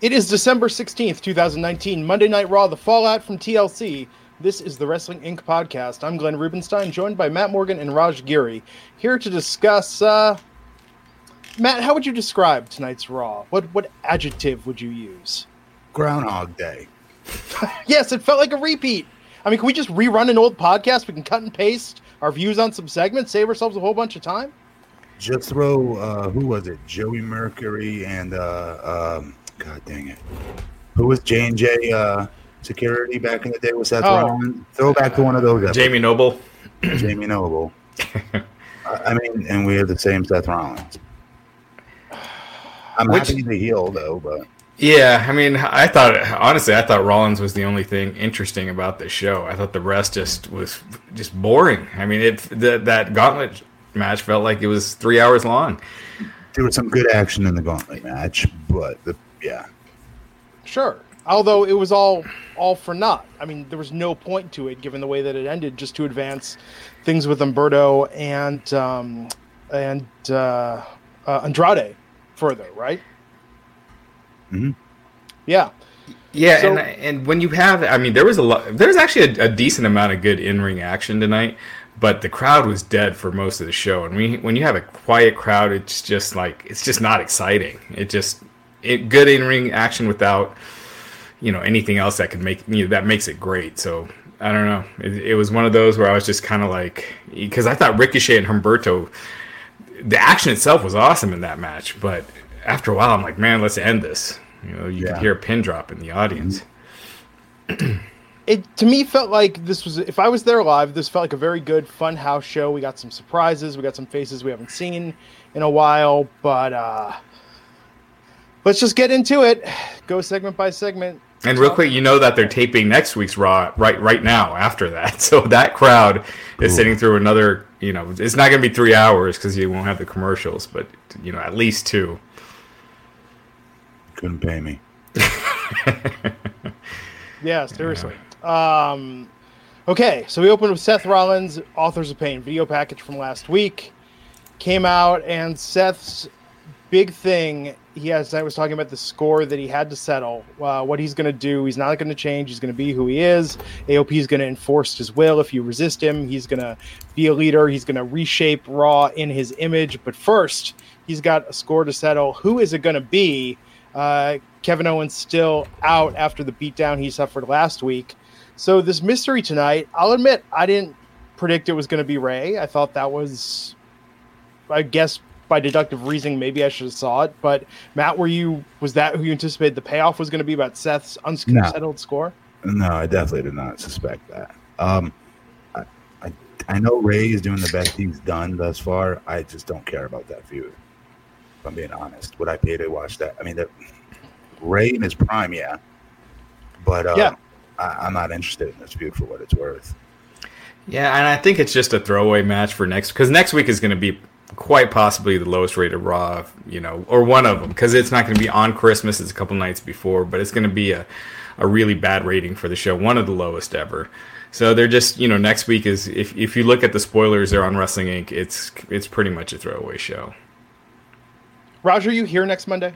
It is December 16th, 2019, Monday Night Raw, the fallout from TLC. This is the Wrestling Inc. podcast. I'm Glenn Rubenstein, joined by Matt Morgan and Raj Giri, here to discuss. Uh, Matt, how would you describe tonight's Raw? What what adjective would you use? Groundhog Day. yes, it felt like a repeat. I mean, can we just rerun an old podcast? We can cut and paste our views on some segments, save ourselves a whole bunch of time. Just throw uh, who was it? Joey Mercury and uh, um, God dang it. Who was J and J uh, security back in the day? Was that Oh. Rollins? Throw back to one of those. Guys. Jamie Noble. Jamie Noble. I I mean, and we have the same Seth Rollins. I'm Which- happy to heal though, but Yeah, I mean, I thought honestly, I thought Rollins was the only thing interesting about this show. I thought the rest just was just boring. I mean, it the, that gauntlet match felt like it was three hours long. there was some good action in the gauntlet match. But the yeah, Sure. Although it was all all for naught. I mean, there was no point to it, given the way that it ended, just to advance things with Humberto and um, and uh, uh, Andrade further, right? Mhm. Yeah. Yeah, So- and and when you have, I mean, there was a lot. There was actually a, a decent amount of good in ring action tonight, but the crowd was dead for most of the show. And we, when you have a quiet crowd, it's just like it's just not exciting. It just it good in ring action without you know anything else that could make you know, that makes it great. So I don't know. It, it was one of those where I was just kind of like because I thought Ricochet and Humberto, the action itself was awesome in that match, but after a while, I'm like, man, let's end this. You know, you Yeah. could hear a pin drop in the audience. It to me felt like this was if I was there live, this felt like a very good fun house show. We got some surprises, we got some faces we haven't seen in a while, but uh let's just get into it. Go segment by segment. And real quick, you know that they're taping next week's Raw right right now after that. So that crowd is Ooh. sitting through another, you know, it's not going to be three hours because you won't have the commercials, but, you know, at least two. couldn't pay me. Yeah, seriously. Um, okay, so we opened with Seth Rollins, Authors of Pain, video package from last week. Came out, and Seth's big thing, he has, I was talking about the score that he had to settle, uh, what he's going to do. He's not going to change. He's going to be who he is. AOP is going to enforce his will. If you resist him, he's going to be a leader. He's going to reshape Raw in his image. But first, he's got a score to settle. Who is it going to be? Uh, Kevin Owens still out after the beatdown he suffered last week. So this mystery tonight, I'll admit I didn't predict it was going to be Rey. I thought that was, I guess by deductive reasoning, maybe I should have saw it. But Matt, were you was that who you anticipated the payoff was going to be about Seth's unsettled score? No, I definitely did not suspect that. Um, I, I, I know Rey is doing the best he's done thus far. I just don't care about that feud. If I'm being honest, would I pay to watch that? I mean, that Rey in his prime, yeah, but uh, Yeah. I, I'm not interested in this feud for what it's worth. Yeah, and I think it's just a throwaway match for next because next week is going to be quite possibly the lowest rated Raw, you know, or one of them because it's not going to be on Christmas. It's a couple nights before, but it's going to be a, a really bad rating for the show, one of the lowest ever. So they're just, you know, next week is if if you look at the spoilers, they're on Wrestling Inc. It's it's pretty much a throwaway show. Roger, you here next Monday?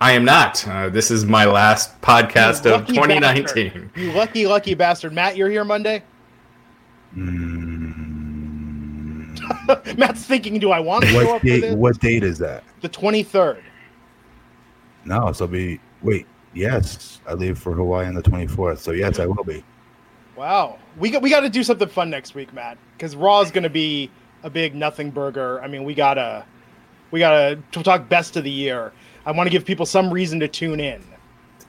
I am not. Uh, this is my last podcast of 2019. bastard. You lucky, lucky bastard. Matt, you're here Monday? Mm, Matt's thinking, do I want to show what up date? What date is that? The 23rd. No, so be wait. Yes, I leave for Hawaii on the 24th. So yes, I will be. Wow. We got we got to do something fun next week, Matt, cuz Raw is going to be a big nothing burger. I mean, we got to we got to talk best of the year. I want to give people some reason to tune in.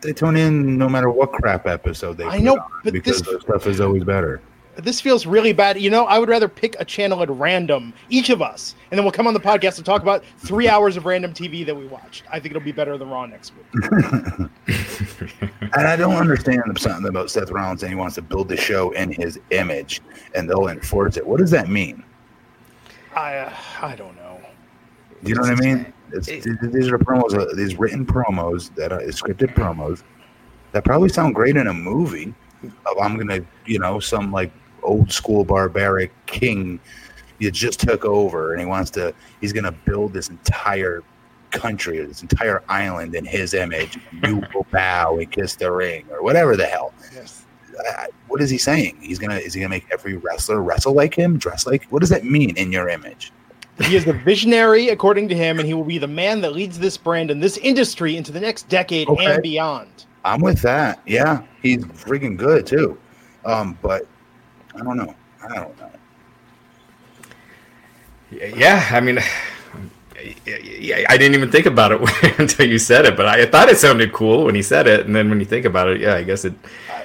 They tune in no matter what crap episode they. I put know, but because this- stuff is always better. This feels really bad. You know, I would rather pick a channel at random, each of us, and then we'll come on the podcast and talk about three hours of random TV that we watched. I think it'll be better than Raw next week. and I don't understand something about Seth Rollins and he wants to build the show in his image and they'll enforce it. What does that mean? I uh, I don't know. You know what I mean? It's, these are promos, uh, these written promos that are scripted promos that probably sound great in a movie. I'm gonna, you know, some like old school barbaric king you just took over and he wants to he's going to build this entire country this entire island in his image. You will bow and kiss the ring or whatever the hell. Yes. what is he saying? He's gonna is he gonna make every wrestler wrestle like him dress like what does that mean in your image? He is the visionary according to him and he will be the man that leads this brand and this industry into the next decade okay. and beyond. I'm with that. Yeah he's freaking good too. Um, but I don't know. I don't know. Yeah, I mean, I didn't even think about it until you said it, but I thought it sounded cool when he said it, and then when you think about it, yeah, I guess it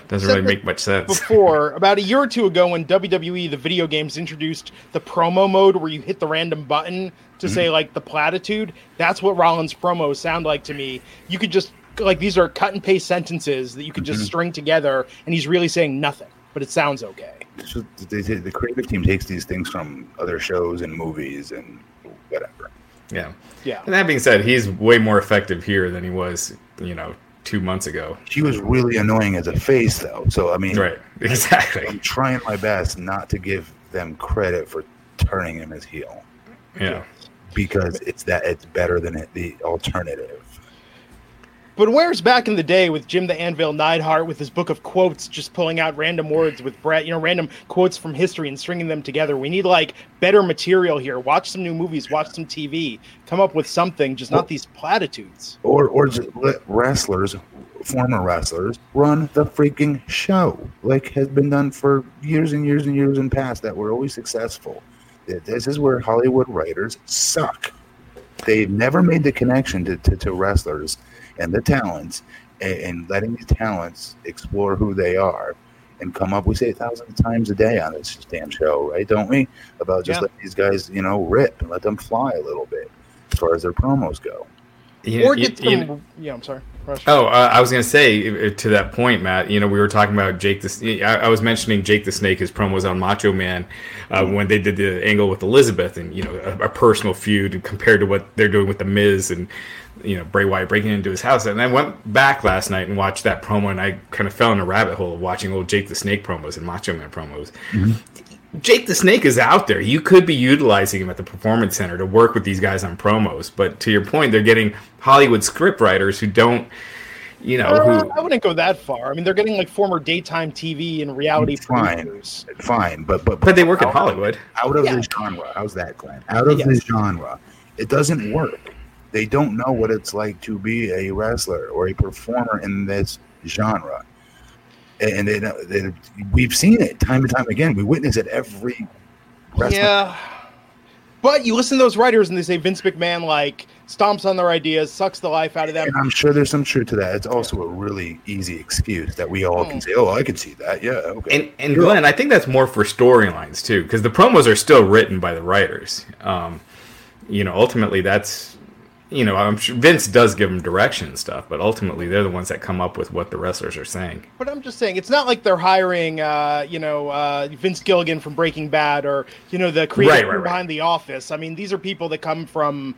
doesn't really make much sense. Before, about a year or two ago, when WWE the video games introduced the promo mode, where you hit the random button to mm-hmm. say like the platitude, that's what Rollins promos sound like to me. You could just like these are cut and paste sentences that you could just mm-hmm. string together, and he's really saying nothing, but it sounds okay so they, the creative team takes these things from other shows and movies and whatever. Yeah, yeah. And that being said, he's way more effective here than he was, you know, two months ago. He was really annoying as a face, though. So I mean, right? Exactly. I'm trying my best not to give them credit for turning him as heel. Yeah, because it's that it's better than it, the alternative. But where's back in the day with Jim the Anvil Neidhart with his book of quotes, just pulling out random words with Bret, you know, random quotes from history and stringing them together? We need like better material here. Watch some new movies, watch some TV, come up with something, just not these platitudes. Or or just let wrestlers, former wrestlers, run the freaking show like has been done for years and years and years in past that were always successful. This is where Hollywood writers suck. They've never made the connection to, to, to wrestlers and the talents and, and letting the talents explore who they are and come up. We say a thousand times a day on this damn show, right? Don't we? About just yeah. let these guys, you know, rip and let them fly a little bit as far as their promos go. You, or get you, them. You, yeah, I'm sorry. Oh, uh, I was going to say to that point, Matt. You know, we were talking about Jake the. I, I was mentioning Jake the Snake. His promos on Macho Man uh, when they did the angle with Elizabeth, and you know, a, a, personal feud compared to what they're doing with the Miz and you know Bray Wyatt breaking into his house. And I went back last night and watched that promo, and I kind of fell in a rabbit hole of watching old Jake the Snake promos and Macho Man promos. Mm-hmm. Jake the Snake is out there. You could be utilizing him at the Performance Center to work with these guys on promos. But to your point, they're getting Hollywood script writers who don't, you know, uh, who I wouldn't go that far. I mean, they're getting like former daytime TV and reality fine, producers. Fine, but but but they work in Hollywood. Out of yeah. this genre, how's that, Glenn? Out of yes. this genre, it doesn't work. They don't know what it's like to be a wrestler or a performer in this genre. And they, they, we've seen it time and time again. We witness it every wrestling. Yeah. But you listen to those writers and they say Vince McMahon like stomps on their ideas, sucks the life out of them. And I'm sure there's some truth to that. It's also a really easy excuse that we all can hmm. say, "Oh, I can see that." Yeah, okay. And and Glenn, I think that's more for storylines too, because the promos are still written by the writers. Um, you know, ultimately, that's you know, I'm sure Vince does give them direction and stuff, but ultimately they're the ones that come up with what the wrestlers are saying. But I'm just saying, it's not like they're hiring, uh, you know, uh, Vince Gilligan from Breaking Bad or you know the creator right, right, right. behind The Office. I mean, these are people that come from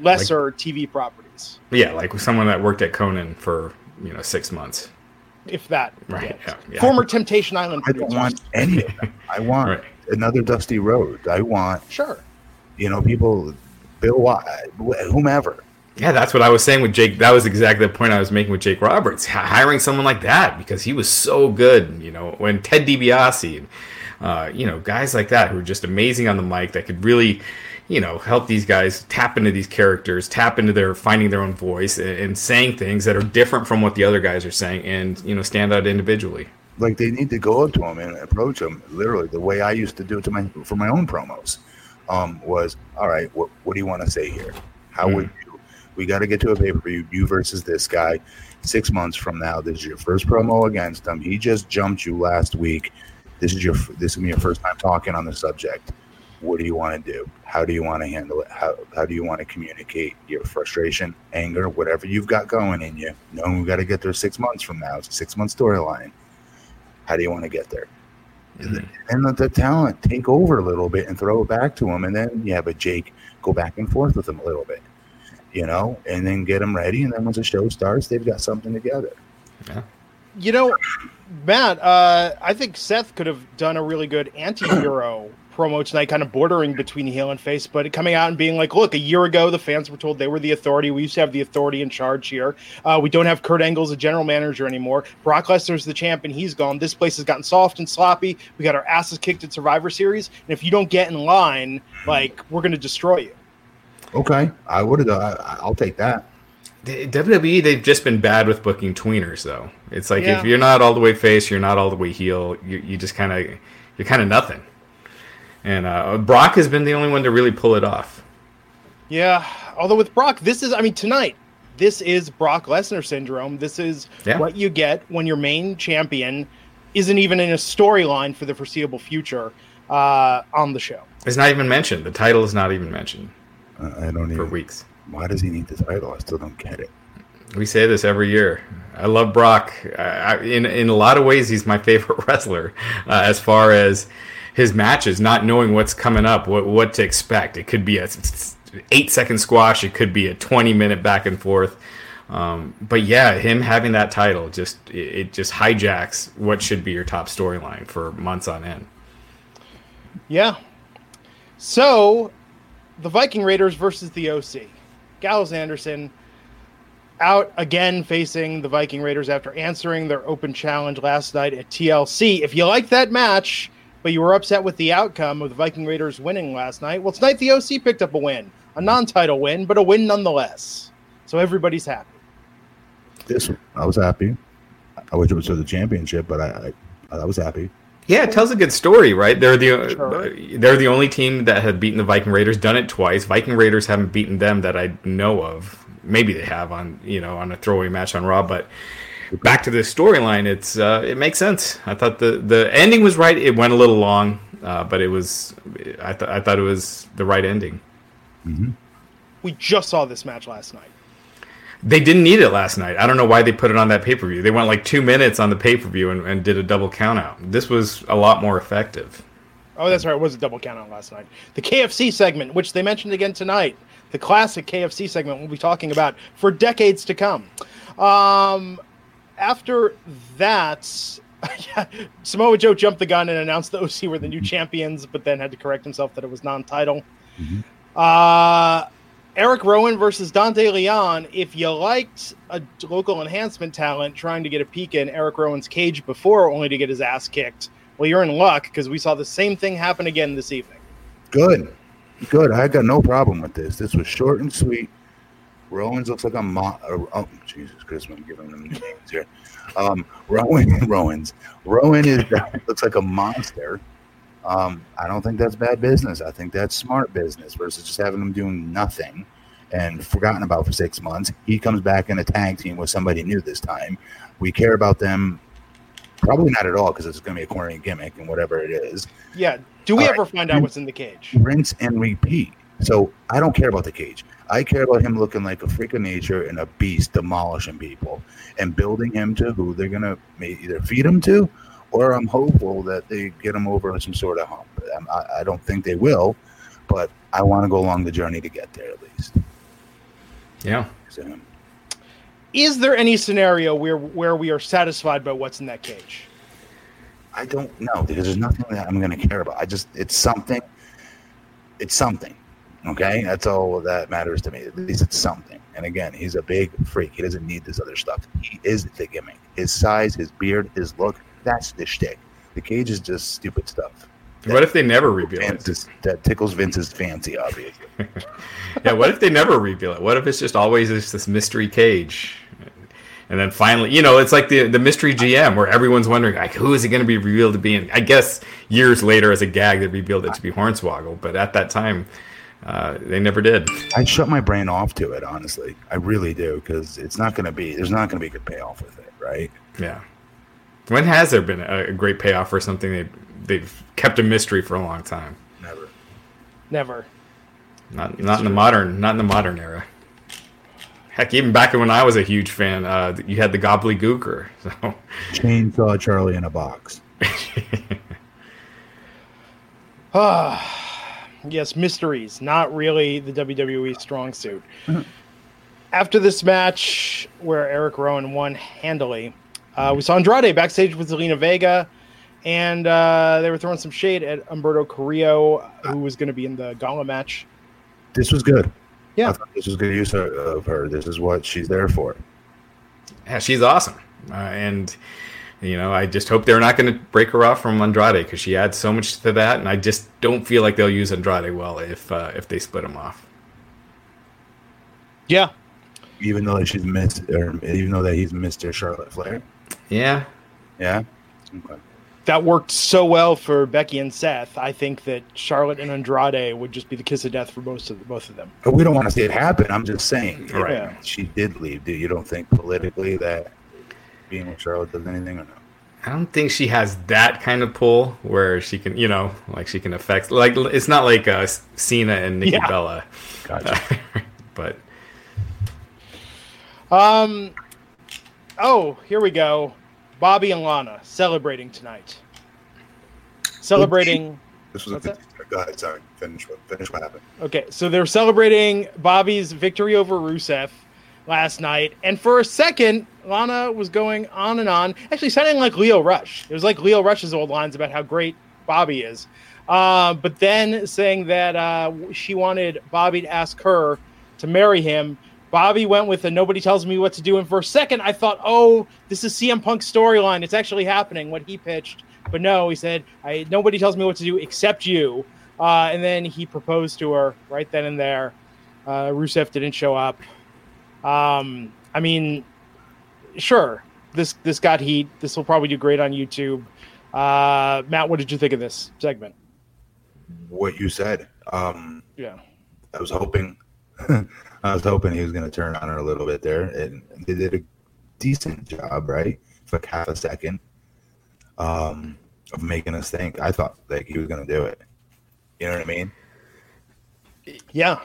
lesser like, TV properties. Yeah, like someone that worked at Conan for you know six months, if that. Right. Yeah, yeah. Former Temptation Island. I don't want any of them. I want another Dusty Rhodes. I want sure. You know, people Bill, whomever. Yeah, that's what I was saying with Jake. That was exactly the point I was making with Jake Roberts. hiring someone like that because he was so good. You know, when Ted DiBiase, uh, you know, guys like that who are just amazing on the mic that could really, you know, help these guys tap into these characters, tap into their finding their own voice and, and saying things that are different from what the other guys are saying, and you know, stand out individually. Like they need to go up to him and approach him literally the way I used to do it to my for my own promos um, was all right. What what do you want to say here? How mm-hmm. would you? We got to get to a pay per view. You versus this guy. Six months from now, this is your first promo against him. He just jumped you last week. This is your this is your first time talking on the subject. What do you want to do? How do you want to handle it? How how do you want to communicate your frustration, anger, whatever you've got going in you? Knowing we got to get there six months from now. It's a six month storyline. How do you want to get there? Mhm. And let the talent take over a little bit and throw it back to him, and then you have a Jake go back and forth with him a little bit, you know, and then get them ready. And then once the show starts, they've got something together. Yeah. You know, Matt, uh, I think Seth could have done a really good anti-hero promo tonight, kind of bordering between heel and face, but coming out and being like, "Look, a year ago, the fans were told they were the authority. We used to have the authority in charge here. Uh, we don't have Kurt Angle as a general manager anymore. Brock Lesnar's the champ, and he's gone. This place has gotten soft and sloppy. We got our asses kicked at Survivor Series, and if you don't get in line, like, we're going to destroy you." Okay, I would have. I'll take that. The- WWE, they've just been bad with booking tweeners, though. It's like Yeah. if you're not all the way face, you're not all the way heel. You, you just kind of you're kind of nothing. And uh, Brock has been the only one to really pull it off. Yeah, although with Brock, this is, I mean, tonight, this is Brock Lesnar syndrome. This is Yeah. what you get when your main champion isn't even in a storyline for the foreseeable future uh, on the show. It's not even mentioned. The title is not even mentioned Uh, I don't for weeks. Why does he need the title? I still don't get it. We say this every year. I love Brock. I, I, in in a lot of ways, he's my favorite wrestler. Uh, as far as his matches, not knowing what's coming up, what what to expect. It could be a eight second squash. It could be a twenty minute back and forth. Um, but yeah, him having that title just it, it just hijacks what should be your top storyline for months on end. Yeah. So, the Viking Raiders versus the OC. Gallows Anderson out again facing the Viking Raiders after answering their open challenge last night at TLC. If you like that match, but you were upset with the outcome of the Viking Raiders winning last night, well, tonight the OC picked up a win. A non title win, but a win nonetheless. So everybody's happy. This I was happy. I wish it was for the championship, but I I, I was happy. Yeah, it tells a good story, right? They're the Sure. they're the only team that had beaten the Viking Raiders, done it twice. Viking Raiders haven't beaten them that I know of. Maybe they have on you know on a throwaway match on Raw, but back to the storyline, it's uh, it makes sense. I thought the the ending was right. It went a little long, uh, but it was I thought I thought it was the right ending. We just saw this match last night. They didn't need it last night. I don't know why they put it on that pay per view. They went like two minutes on the pay per view and, and did a double count out. This was a lot more effective. Oh, that's right. It was a double count on last night. The KFC segment, which they mentioned again tonight, the classic KFC segment we'll be talking about for decades to come. Um, after that, Samoa Joe jumped the gun and announced the OC were the new champions, but then had to correct himself that it was non-title. Uh, Eric Rowan versus Dante Leon. If you liked a local enhancement talent trying to get a peek in Eric Rowan's cage before, only to get his ass kicked, well, you're in luck because we saw the same thing happen again this evening. Good, good. I got no problem with this. This was short and sweet. Rowan's looks like a mo- uh, oh Jesus Christ! I'm giving them names here. Um, Rowan, Rowan's Rowan is looks like a monster. Um, I don't think that's bad business. I think that's smart business versus just having them doing nothing and forgotten about for six months. He comes back in a tag team with somebody new this time. We care about them. Probably not at all because it's going to be a corny gimmick and whatever it is. Yeah. Do we All ever right. find out what's in the cage? rinse and repeat. So I don't care about the cage. I care about him looking like a freak of nature and a beast, demolishing people, and building him to who they're gonna either feed him to, or I'm hopeful that they get him over in some sort of hump. Um, I, I don't think they will, but I want to go along the journey to get there at least. Yeah. So, Is there any scenario where where we are satisfied by what's in that cage? I don't know because there's nothing that I'm going to care about. I just it's something. It's something. Okay, that's all that matters to me. At least it's something. And again, he's a big freak. He doesn't need this other stuff. He is the gimmick. His size, his beard, his look—that's the shtick. The cage is just stupid stuff. What if they never reveal it? Vince's, that tickles Vince's fancy, obviously. yeah, what if they never reveal it? What if it's just always just this mystery cage? And then finally, you know, it's like the the mystery GM where everyone's wondering, like, who is it going to be revealed to be? And I guess years later, as a gag, they revealed it to be Hornswoggle. But at that time, uh, they never did. I shut my brain off to it, honestly. I really do because it's not going to be. There's not going to be a good payoff with it, right? Yeah. When has there been a, a great payoff for something they they've kept a mystery for a long time. Never. Never. Not not in the modern not in the modern era. Heck, even back when I was a huge fan, uh, you had the Gobbledy Gooker. So Chainsaw Charlie in a box. Yes, mysteries, not really the WWE strong suit. After this match, where Eric Rowan won handily, uh, we saw Andrade backstage with Zelina Vega, and uh, they were throwing some shade at Humberto Carrillo, who was going to be in the Gauntlet match. This was good. Yeah. I thought this was good use of- of her. This is what she's there for. yeah, she's awesome, uh, and you know I just hope they're not going to break her off from Andrade because she adds so much to that, and I just don't feel like they'll use Andrade well if uh, if they split him off. Yeah, Even though she's missed, or even though that he's missed Mr. Charlotte Flair. Yeah, Yeah. Okay. that worked so well for Becky and Seth. I think that Charlotte and Andrade would just be the kiss of death for most of both of them. But we don't want to see it happen. I'm just saying. Right. Yeah. She did leave. Do you don't think politically that being with Charlotte does anything or no? I don't think she has that kind of pull where she can, you know, like she can affect. Like it's not like uh, Cena and Nikki Yeah. Bella, Gotcha. but Um. Oh, here we go. Bobby and Lana celebrating tonight. Celebrating. this was a that? good. Go ahead. Sorry. Finish what finish what happened. Okay, so they're celebrating Bobby's victory over Rusev last night, and for a second, Lana was going on and on, actually sounding like Lio Rush. It was like Lio Rush's old lines about how great Bobby is, uh, but then saying that uh, she wanted Bobby to ask her to marry him. Bobby went with a nobody tells me what to do, and for a second, I thought, oh, this is CM Punk's storyline. It's actually happening. What he pitched, but no, he said, nobody tells me what to do except you. Uh, and then he proposed to her right then and there. Uh, Rusev didn't show up. Um, I mean, sure, this this got heat. This will probably do great on YouTube. Uh, Matt, what did you think of this segment? What you said. Um, Yeah, I was hoping. I was hoping he was going to turn on her a little bit there, and they did a decent job, right? For like half a second, um, of making us think. I thought like he was going to do it. You know what I mean? yeah,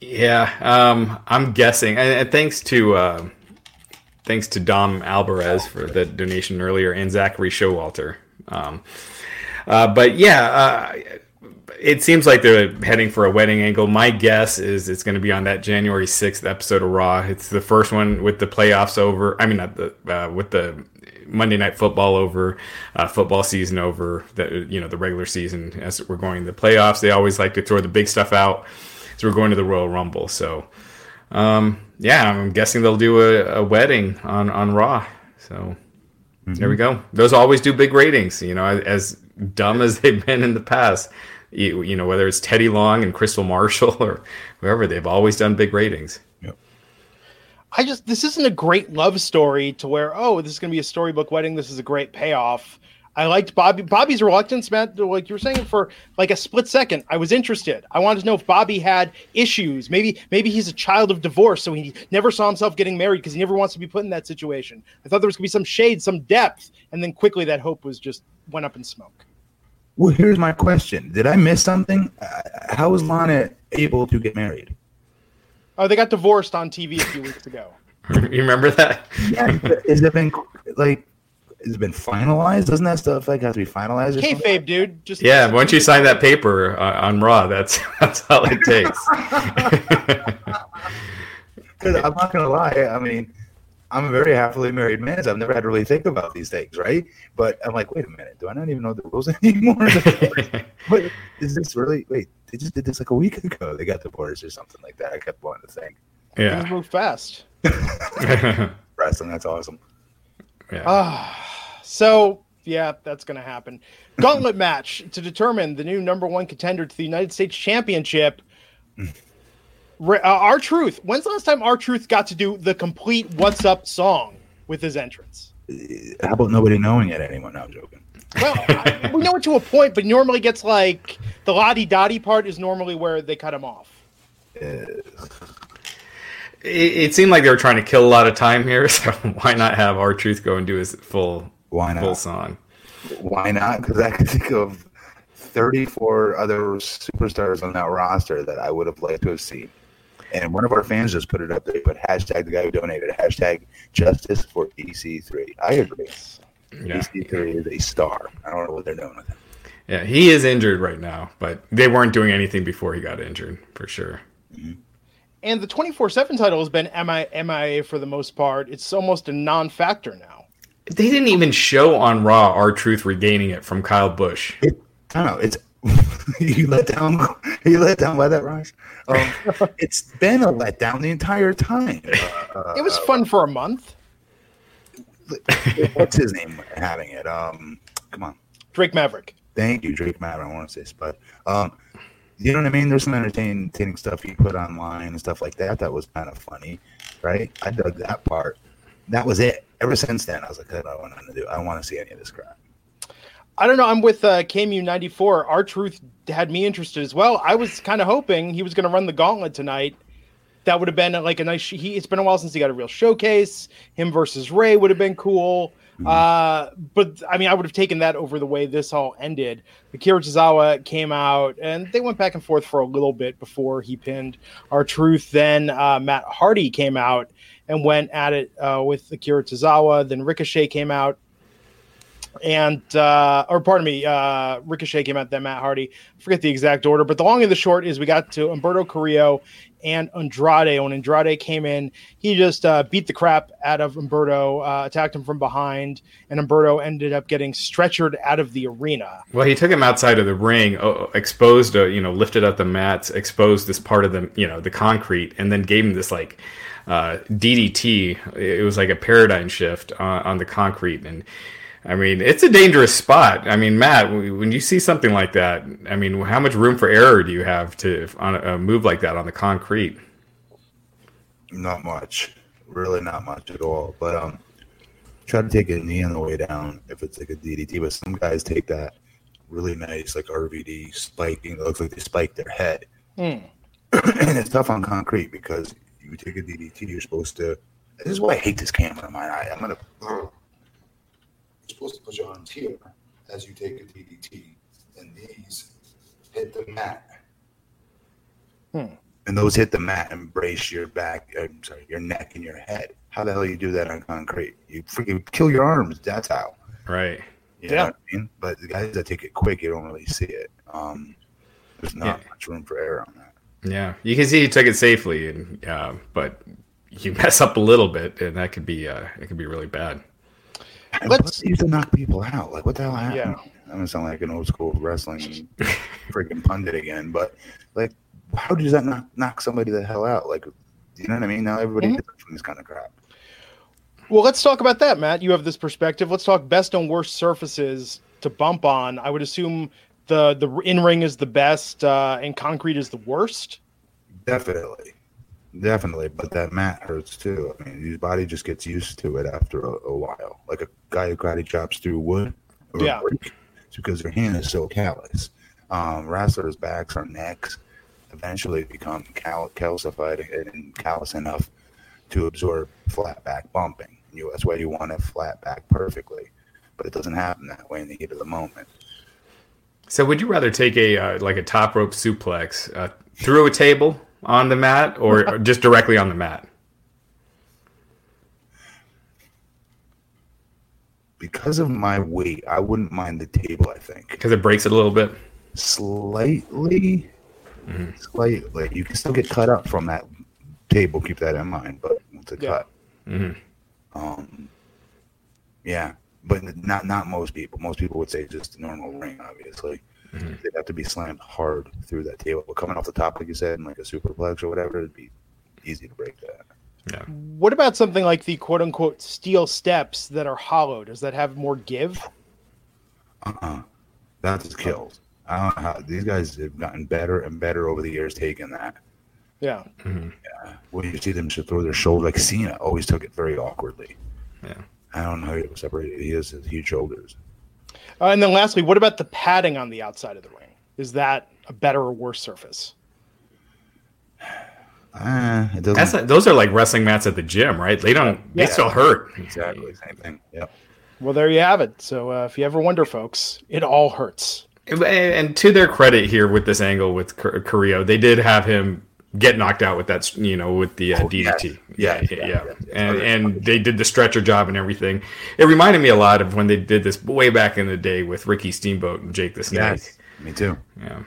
yeah, um, I'm guessing. And, thanks to uh, thanks to Dom Alvarez for the donation earlier, and Zachary Showalter. Um, uh, but yeah, uh, it seems like they're heading for a wedding angle. My guess is it's going to be on that January 6th episode of Raw. It's the first one with the playoffs over. I mean, not the uh, with the Monday Night Football over, uh, football season over. The you know the regular season as we're going to the playoffs. They always like to throw the big stuff out. So we're going to the Royal Rumble. So um, yeah, I'm guessing they'll do a, a wedding on on Raw. So there we go. Those always do big ratings. You know, as, as dumb as they've been in the past. You, you know, whether it's Teddy Long and Kristal Marshall or whoever, they've always done big ratings. Yep. I just this isn't a great love story to where oh this is going to be a storybook wedding. This is a great payoff. I liked Bobby Bobby's reluctance, Matt. Like you were saying, for like a split second, I was interested. I wanted to know if Bobby had issues. Maybe maybe he's a child of divorce, so he never saw himself getting married because he never wants to be put in that situation. I thought there was going to be some shade, some depth, and then quickly that hope was just went up in smoke. Well, here's my question: Did I miss something? Uh, how was Lana able to get married? Oh, they got divorced on TV a few weeks ago. you remember that? Yeah, has it been like? Has it been finalized? Doesn't that stuff like have to be finalized? Or something? Dude. Just Yeah, once you sign that paper uh, on Raw, that's that's all it takes. 'Cause I'm not gonna lie. I mean, I'm a very happily married man, so I've never had to really think about these things, right? But I'm like, wait a minute, do I not even know the rules anymore? but is this really? Wait, they just did this like a week ago. They got divorced or something like that. I kept wanting to think. things yeah. move fast. Wrestling, that's awesome. Yeah. Ah, so yeah, that's going to happen. Gauntlet match to determine the new number one contender to the United States Championship. R- uh, R-Truth. When's the last time R-Truth got to do the complete "What's Up" song with his entrance? How about nobody knowing it Anyone? No, I'm joking. Well, I, we know it to a point, but normally gets like the lottie dottie part is normally where they cut him off. It, it seemed like they were trying to kill a lot of time here, so why not have R-Truth go and do his full Why not? full song? Why not? Because I can think of 34 other superstars on that roster that I would have liked to have seen. And one of our fans just put it up there, put hashtag the guy who donated, hashtag justice for EC3. I agree. Yeah. EC3 is a star. I don't know what they're doing with him. Yeah, he is injured right now, but they weren't doing anything before he got injured for sure. Mm-hmm. And the 24 7 title has been MI- MIA for the most part. It's almost a non factor now. They didn't even show on Raw R-Truth regaining it from Kyle Busch. It, I don't know. It's you let down. You let down by that, Raj. Um, it's been a letdown the entire time. Uh, It was fun for a month. what's his name having it? Um, come on. Drake Maverick. Thank you, Drake maverick I want to say Spud. Um, you know what I mean? There's some entertaining, stuff he put online and stuff like that. That was kind of funny, right? I dug that part. That was it. Ever since then, I was like, I don't want to do. I don't want to see any of this crap. I don't know. I'm with uh, KMU94. R-Truth had me interested as well. I was kind of hoping he was going to run the gauntlet tonight. That would have been like a nice. He, it's been a while since he got a real showcase. Him versus Rey would have been cool. Uh, but I mean, I would have taken that over the way this all ended. Akira Tozawa came out and they went back and forth for a little bit before he pinned R-Truth. Then uh, Matt Hardy came out and went at it uh, with Akira Tozawa. Then Ricochet came out and uh, or pardon me, uh, Ricochet came out, then Matt Hardy. I forget the exact order, but the long and the short is we got to Humberto Carrillo and Andrade. When Andrade came in, he just uh, beat the crap out of Humberto, uh, attacked him from behind, and Humberto ended up getting stretchered out of the arena. Well, he took him outside of the ring, uh, exposed, uh, you know, lifted up the mats, exposed this part of the, you know, the concrete, and then gave him this like uh, DDT. It was like a paradigm shift on, on the concrete, and I mean, it's a dangerous spot. I mean, Matt, when you see something like that, I mean, how much room for error do you have to on a move like that on the concrete? Not much, really, not much at all. But um, try to take a knee on the way down if it's like a DDT. But some guys take that really nice, like RVD spiking. It looks like they spike their head, Hmm. and it's tough on concrete because you take a DDT, you're supposed to. This is why I hate this camera in my eye. I'm gonna. Supposed to put your arms here as you take a DDT, and these hit the mat. Hmm. And those hit the mat and brace your back. I'm sorry, your neck and your head. How the hell you do that on concrete? You freaking kill your arms. That's how. Right. You Yeah. I mean? But the guys that take it quick, you don't really see it. Um, there's not Yeah. much room for error on that. Yeah, you can see he took it safely, and uh, but you mess up a little bit, and that could be uh, it could be really bad. Let's- used to knock people out. Like, what the hell happened? Yeah. I'm gonna sound like an old school wrestling freaking pundit again, but like, how does that knock knock somebody the hell out? Like, you know what I mean? Now everybody Mhm. from this kind of crap. Well, let's talk about that, Matt. You have this perspective. Let's talk best and worst surfaces to bump on. I would assume the the in ring is the best uh, and concrete is the worst. Definitely, definitely. But that mat hurts too. I mean, your body just gets used to it after a, a while. Like a guy who karate chops through wood or Yeah. brick, it's because their hand is so callous. Um, wrestlers' backs or necks eventually become cal- calcified and callous enough to absorb flat back bumping. You, that's why you want a flat back perfectly, but it doesn't happen that way in the heat of the moment. So, would you rather take a uh, like a top rope suplex uh, through a table on the mat, or or just directly on the mat? Because of my weight, I wouldn't mind the table. I think. Because it breaks it a little bit. slightly, slightly. You can still get cut up from that table. Keep that in mind. But it's a Yeah. cut. Mhm. Um, yeah, but not not most people. Most people would say just a normal ring. Obviously, Mm-hmm. they'd have to be slammed hard through that table. But coming off the top, like you said, in like a superplex or whatever, it'd be easy to break that. Yeah. What about something like the quote unquote steel steps that are hollow? Does that have more give? Uh-uh. That just kills. I don't know how these guys have gotten better and better over the years taking that. Yeah. Mm-hmm. Yeah. when you see them should throw their shoulder like Cena always took it very awkwardly. Yeah. I don't know how he was separated. He has his huge shoulders. Uh, and then lastly, what about the padding on the outside of the ring? Is that a better or worse surface? Ah, it doesn't That's not, those are like wrestling mats at the gym, right? They don't. They still hurt. exactly same thing. Yep. Well, there you have it. So uh, if you ever wonder, folks, it all hurts. And, and to their credit here with this angle with Car- Carrillo, they did have him get knocked out with that, you know, with the uh, Oh, yes. DDT. Yeah, yeah, yeah, yeah. yeah. And and they did the stretcher job and everything. It reminded me a lot of when they did this way back in the day with Ricky Steamboat and Jake the Snake. Yes, me too. Yeah.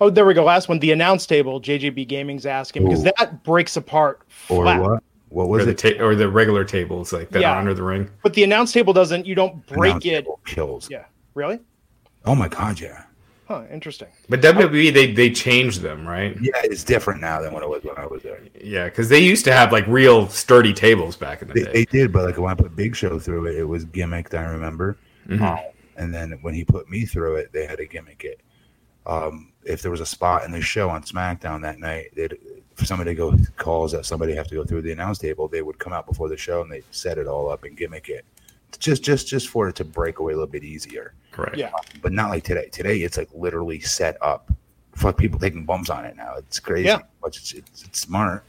Oh, there we go. Last one, the announce table. JJB Gaming's asking because that breaks apart Or flat. what? What Or was the it? ta- or the regular tables like that Yeah. are under the ring. But the announce table doesn't. You don't break Announce it. table Kills. Yeah. Really? Oh my god, yeah. Huh. Interesting. But WWE they they changed them, right? Yeah, it's different now than what it was when I was there. Yeah, because they used to have like real sturdy tables back in the They, day. they did, but like when I put Big Show through it, it was gimmicked. I remember. Mhm. Um, and then when he put me through it, they had to gimmick it. Um, if there was a spot in the show on SmackDown that night, they'd, for somebody to go calls that somebody have to go through the announce table, they would come out before the show and they set it all up and gimmick it, just just just for it to break away a little bit easier. Correct. Yeah. But not like today. Today it's like literally set up. Fuck people taking bumps on it now. It's crazy. Yeah. But it's, it's, it's smart.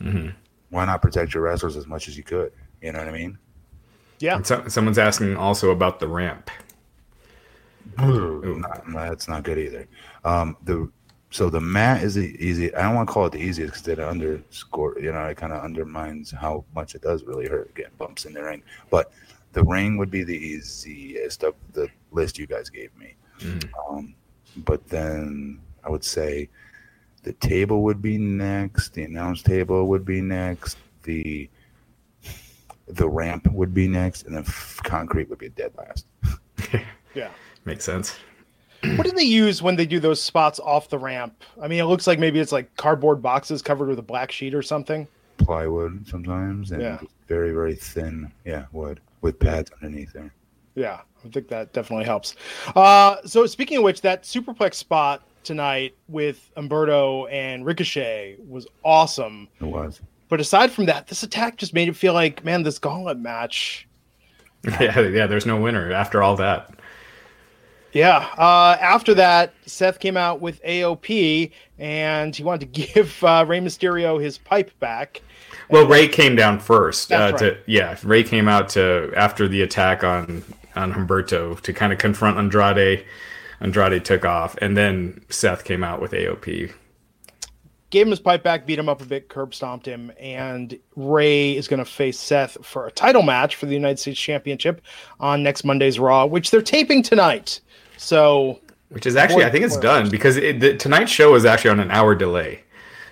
Mhm. Why not protect your wrestlers as much as you could? You know what I mean? Yeah. So, someone's asking also about the ramp. Not, that's not good either. Um, the so the mat is the easy. I don't want to call it the easiest because it underscore. You know, it kind of undermines how much it does really hurt getting bumps in the ring. But the ring would be the easiest of the list you guys gave me. Mhm. Um, but then I would say the table would be next. The announce table would be next. The the ramp would be next, and then f- concrete would be a dead last. Yeah. Makes sense. What do they use when they do those spots off the ramp? I mean, it looks like maybe it's like cardboard boxes covered with a black sheet or something. plywood sometimes and Yeah. very very thin yeah wood with pads underneath there Yeah, I think that definitely helps. Uh, so speaking of which, that superplex spot tonight with Humberto and Ricochet was awesome. it was But aside from that, this attack just made it feel like, man, this gauntlet match. Yeah, yeah. There's no winner after all that. Yeah. Uh, after that, Seth came out with AOP, and he wanted to give uh, Rey Mysterio his pipe back. Well, Rey came down first. Uh, That's to, right. yeah, Rey came out to after the attack on on Humberto to kind of confront Andrade. Andrade took off, and then Seth came out with AOP. Gave him his pipe back, beat him up a bit, curb stomped him, and Rey is going to face Seth for a title match for the United States Championship on next Monday's Raw, which they're taping tonight. So Which is actually, I think it's done because it, the, tonight's show is actually on an hour delay.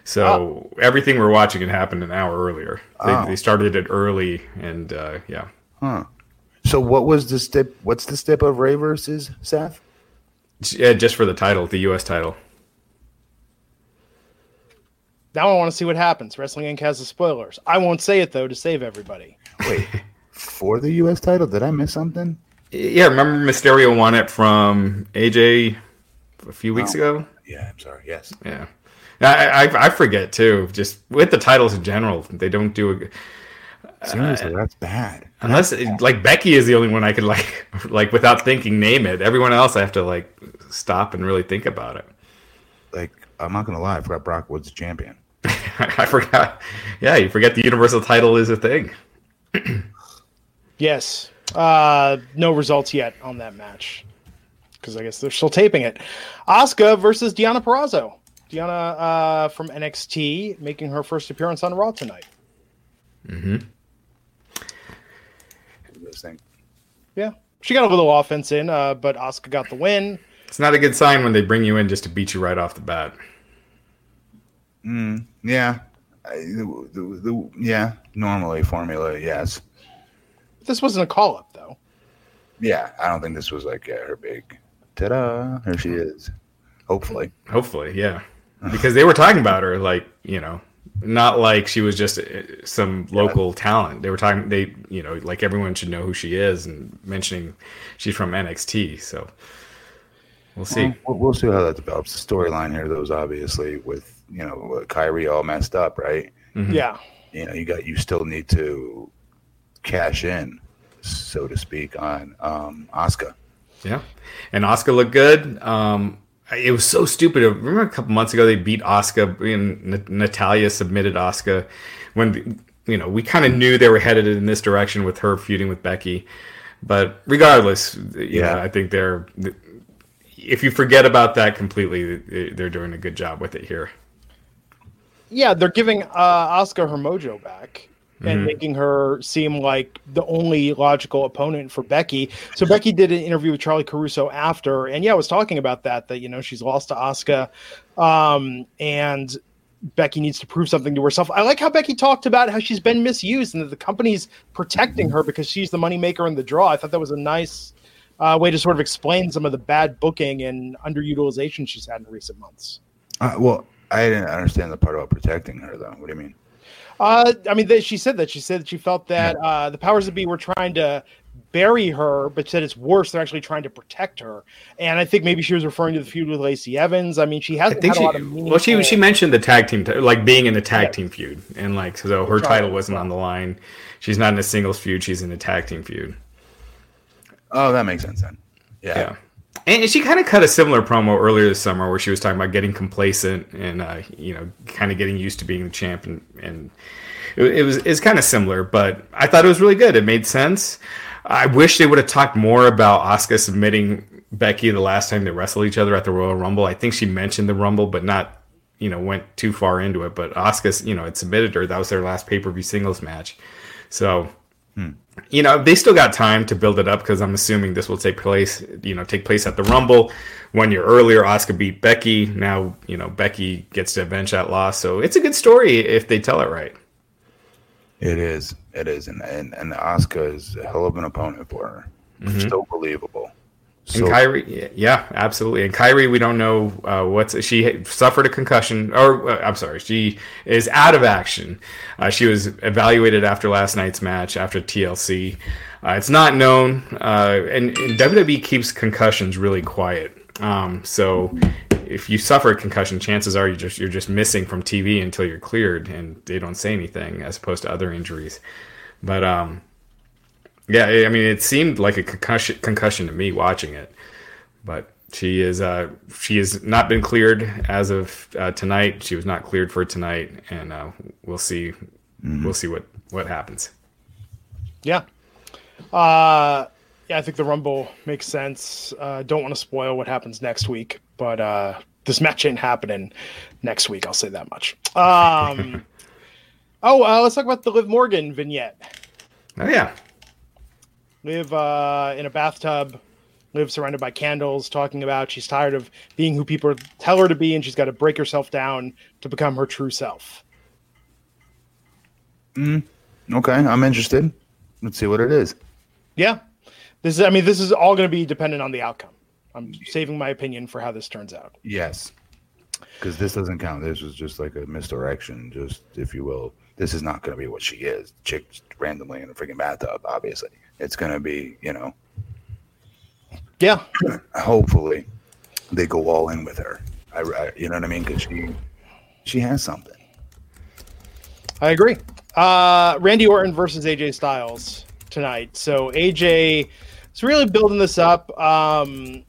So everything we're watching had happened an hour earlier. They, Oh. they started it early, and uh, yeah, huh so what was the step? what's the stip of rey versus seth yeah, just for the title, the U.S. title. now I want to see what happens. Wrestling Inc. has the spoilers. I won't say it though to save everybody. wait for the us title did i miss something Yeah, remember Mysterio won it from AJ a few weeks ago. yeah i'm sorry yes Yeah, I, I I forget too. Just with the titles in general, they don't do a, seriously that's bad unless like Becky is the only one I could like like without thinking name it. Everyone else I have to like stop and really think about it. like i'm not gonna lie i forgot brock was the champion I forgot. Yeah, you forget the Universal title is a thing. Yes. Uh, no results yet on that match because I guess they're still taping it. Asuka versus Deonna Purrazzo. Deonna uh, from NXT making her first appearance on Raw tonight. This thing. Yeah, she got a little offense in, uh, but Asuka got the win. It's not a good sign when they bring you in just to beat you right off the bat. yeah I, the, the, the, yeah normally formula yes This wasn't a call up though. yeah i don't think this was like yeah, her big ta-da here she is hopefully Hopefully, yeah, because they were talking about her like you know, not like she was just uh, some local talent. They were talking they you know like everyone should know who she is and mentioning she's from NXT. So we'll see. We'll, we'll see how that develops. The storyline here, though, is obviously with you know Kairi all messed up, right? Yeah. You know, you got you still need to cash in, so to speak, on um, Asuka. Yeah, and Asuka looked good. Um, it was so stupid. Remember a couple months ago they beat Asuka and Natalya submitted Asuka when you know we kind of knew they were headed in this direction with her feuding with Becky. But regardless, you Yeah. know, I think they're. If you forget about that completely, they're doing a good job with it here. Yeah, they're giving uh, Oscar her mojo back and Mm-hmm. making her seem like the only logical opponent for Becky. So Becky did an interview with Charly Caruso after, and yeah, I was talking about that that you know she's lost to Asuka, um, and Becky needs to prove something to herself. I like how Becky talked about how she's been misused and that the company's protecting her because she's the moneymaker in the draw. I thought that was a nice uh, way to sort of explain some of the bad booking and underutilization she's had in recent months. Uh, well, I didn't understand the part about protecting her, though. What do you mean? Uh, I mean, they, she said that. She said that she felt that uh, the powers that be were trying to bury her, but said it's worse. They're actually trying to protect her. And I think maybe she was referring to the feud with Lacey Evans. I mean, she hasn't had she. a lot of Well, she she mentioned the tag team, like being in the tag Yeah. team feud, and like so her title wasn't on the line. She's not in a singles feud. She's in a tag team feud. Oh, that makes sense then. Yeah. Yeah. And she kind of cut a similar promo earlier this summer where she was talking about getting complacent and, uh, you know, kind of getting used to being the champ. And, and it, it was it's kind of similar, but I thought it was really good. It made sense. I wish they would have talked more about Asuka submitting Becky the last time they wrestled each other at the Royal Rumble. I think she mentioned the Rumble, but not, you know, went too far into it. But Asuka, you know, had submitted her. That was their last pay per view singles match. So you know they still got time to build it up because I'm assuming this will take place, you know, take place at the Rumble. One year earlier, Asuka beat Becky. Now, you know, Becky gets to avenge that loss. So it's a good story if they tell it right. It is. It is. And and, and Asuka is a hell of an opponent for her. Mm-hmm. So believable. And So Kairi, yeah, absolutely. And Kairi, we don't know uh, what's she suffered a concussion, or uh, I'm sorry, she is out of action. Uh, she was evaluated after last night's match after TLC. Uh, it's not known, uh, and, and WWE keeps concussions really quiet. Um, so if you suffer a concussion, chances are you just you're just missing from TV until you're cleared, and they don't say anything as opposed to other injuries. But um, yeah, I mean, it seemed like a concussion, concussion to me watching it, but she is uh, she has not been cleared as of uh, tonight. She was not cleared for tonight, and uh, we'll see we'll see what what happens. Yeah. Uh, yeah, I think the Rumble makes sense. Uh, don't want to spoil what happens next week, but uh, this match ain't happening next week. I'll say that much. Um, oh, uh, let's talk about the Liv Morgan vignette. Oh yeah, Liv uh, in a bathtub, live surrounded by candles, talking about she's tired of being who people tell her to be, and she's got to break herself down to become her true self. okay, I'm interested. Let's see what it is. Yeah, this is. I mean, this is all going to be dependent on the outcome. I'm saving my opinion for how this turns out. Yes. Because this doesn't count. This was just like a misdirection, just if you will. This is not going to be what she is. Chick randomly in a freaking bathtub, obviously. It's going to be, you know, Yeah, hopefully they go all in with her. I, I you know what I mean? Because she, she has something. I agree. Uh, Randy Orton versus AJ Styles tonight. So AJ is really building this up. Um,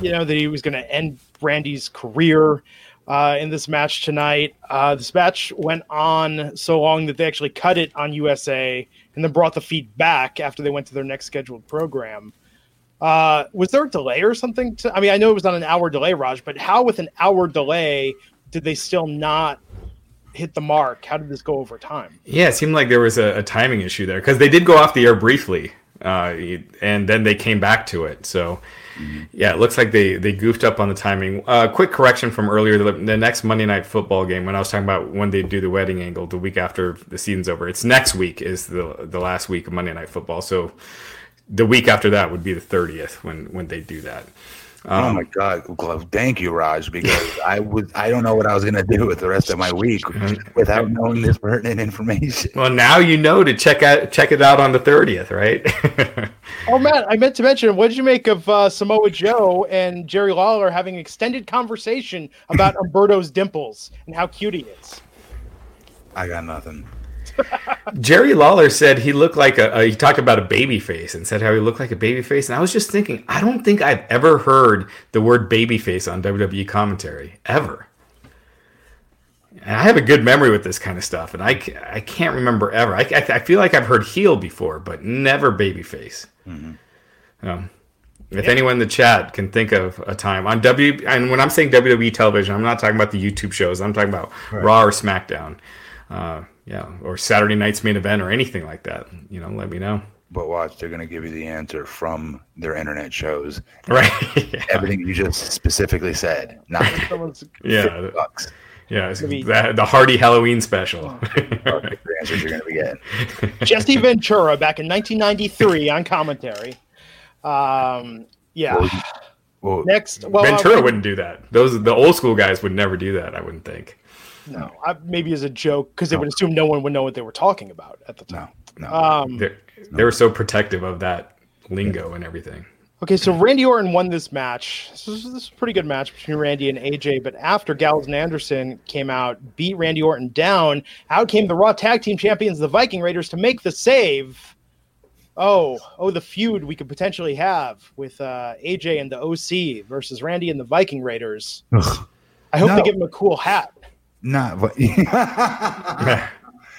you know that he was going to end Randy's career uh, in this match tonight. Uh, this match went on so long that they actually cut it on USA and then brought the feed back after they went to their next scheduled program. Uh, was there a delay or something? To, I mean, I know it was on an hour delay, Raj, but how with an hour delay did they still not hit the mark? How did this go over time? yeah. It seemed like there was a, a timing issue there because they did go off the air briefly, uh, and then they came back to it. So. Yeah, it looks like they, they goofed up on the timing. Uh, quick correction from earlier: the, the next Monday Night Football game, when I was talking about when they do the wedding angle, the week after the season's over, it's next week is the the last week of Monday Night Football. So the week after that would be the thirtieth when when they do that. Oh my God! Well, Thank you, Raj, because I would I don't know what I was going to do with the rest of my week without knowing this pertinent information. Well, now you know to check out check it out on the thirtieth, right? Oh, Matt, I meant to mention, what did you make of uh, Samoa Joe and Jerry Lawler having an extended conversation about Humberto's dimples and how cute he is? I got nothing. Jerry Lawler said he looked like a, a he talked about a baby face and said how he looked like a baby face. And I was just thinking, I don't think I've ever heard the word baby face on WWE commentary ever. And I have a good memory with this kind of stuff, and I, I can't remember ever. I, I, I feel like I've heard heel before, but never baby face. Um, if anyone in the chat can think of a time on W, and when I'm saying WWE television, I'm not talking about the YouTube shows. I'm talking about Raw or SmackDown, uh, yeah, or Saturday night's main event or anything like that. You know, let me know. But watch, they're going to give you the answer from their internet shows. Right? yeah. Everything you just specifically said. Not Someone's Yeah. bucks. Yeah, it's Maybe- the, the Hardy Halloween special. The answers you're going to be getting. Jesse Ventura back in 1993 on commentary. Um, yeah. Well, Next, well, uh, Ventura wait, wouldn't do that. Those the old school guys would never do that. I wouldn't think. No, I, maybe as a joke because they would assume no one would know what they were talking about at the time. no, no. Um, They they were so protective of that lingo and everything. Okay, so Randy Orton won this match. This is, this is a pretty good match between Randy and AJ, but after Gallows and Anderson came out, beat Randy Orton down, out came the Raw Tag Team Champions, the Viking Raiders, to make the save. Oh, oh, the feud we could potentially have with uh, AJ and the OC versus Randy and the Viking Raiders. Ugh. I hope No. they give him a cool hat. Not. But,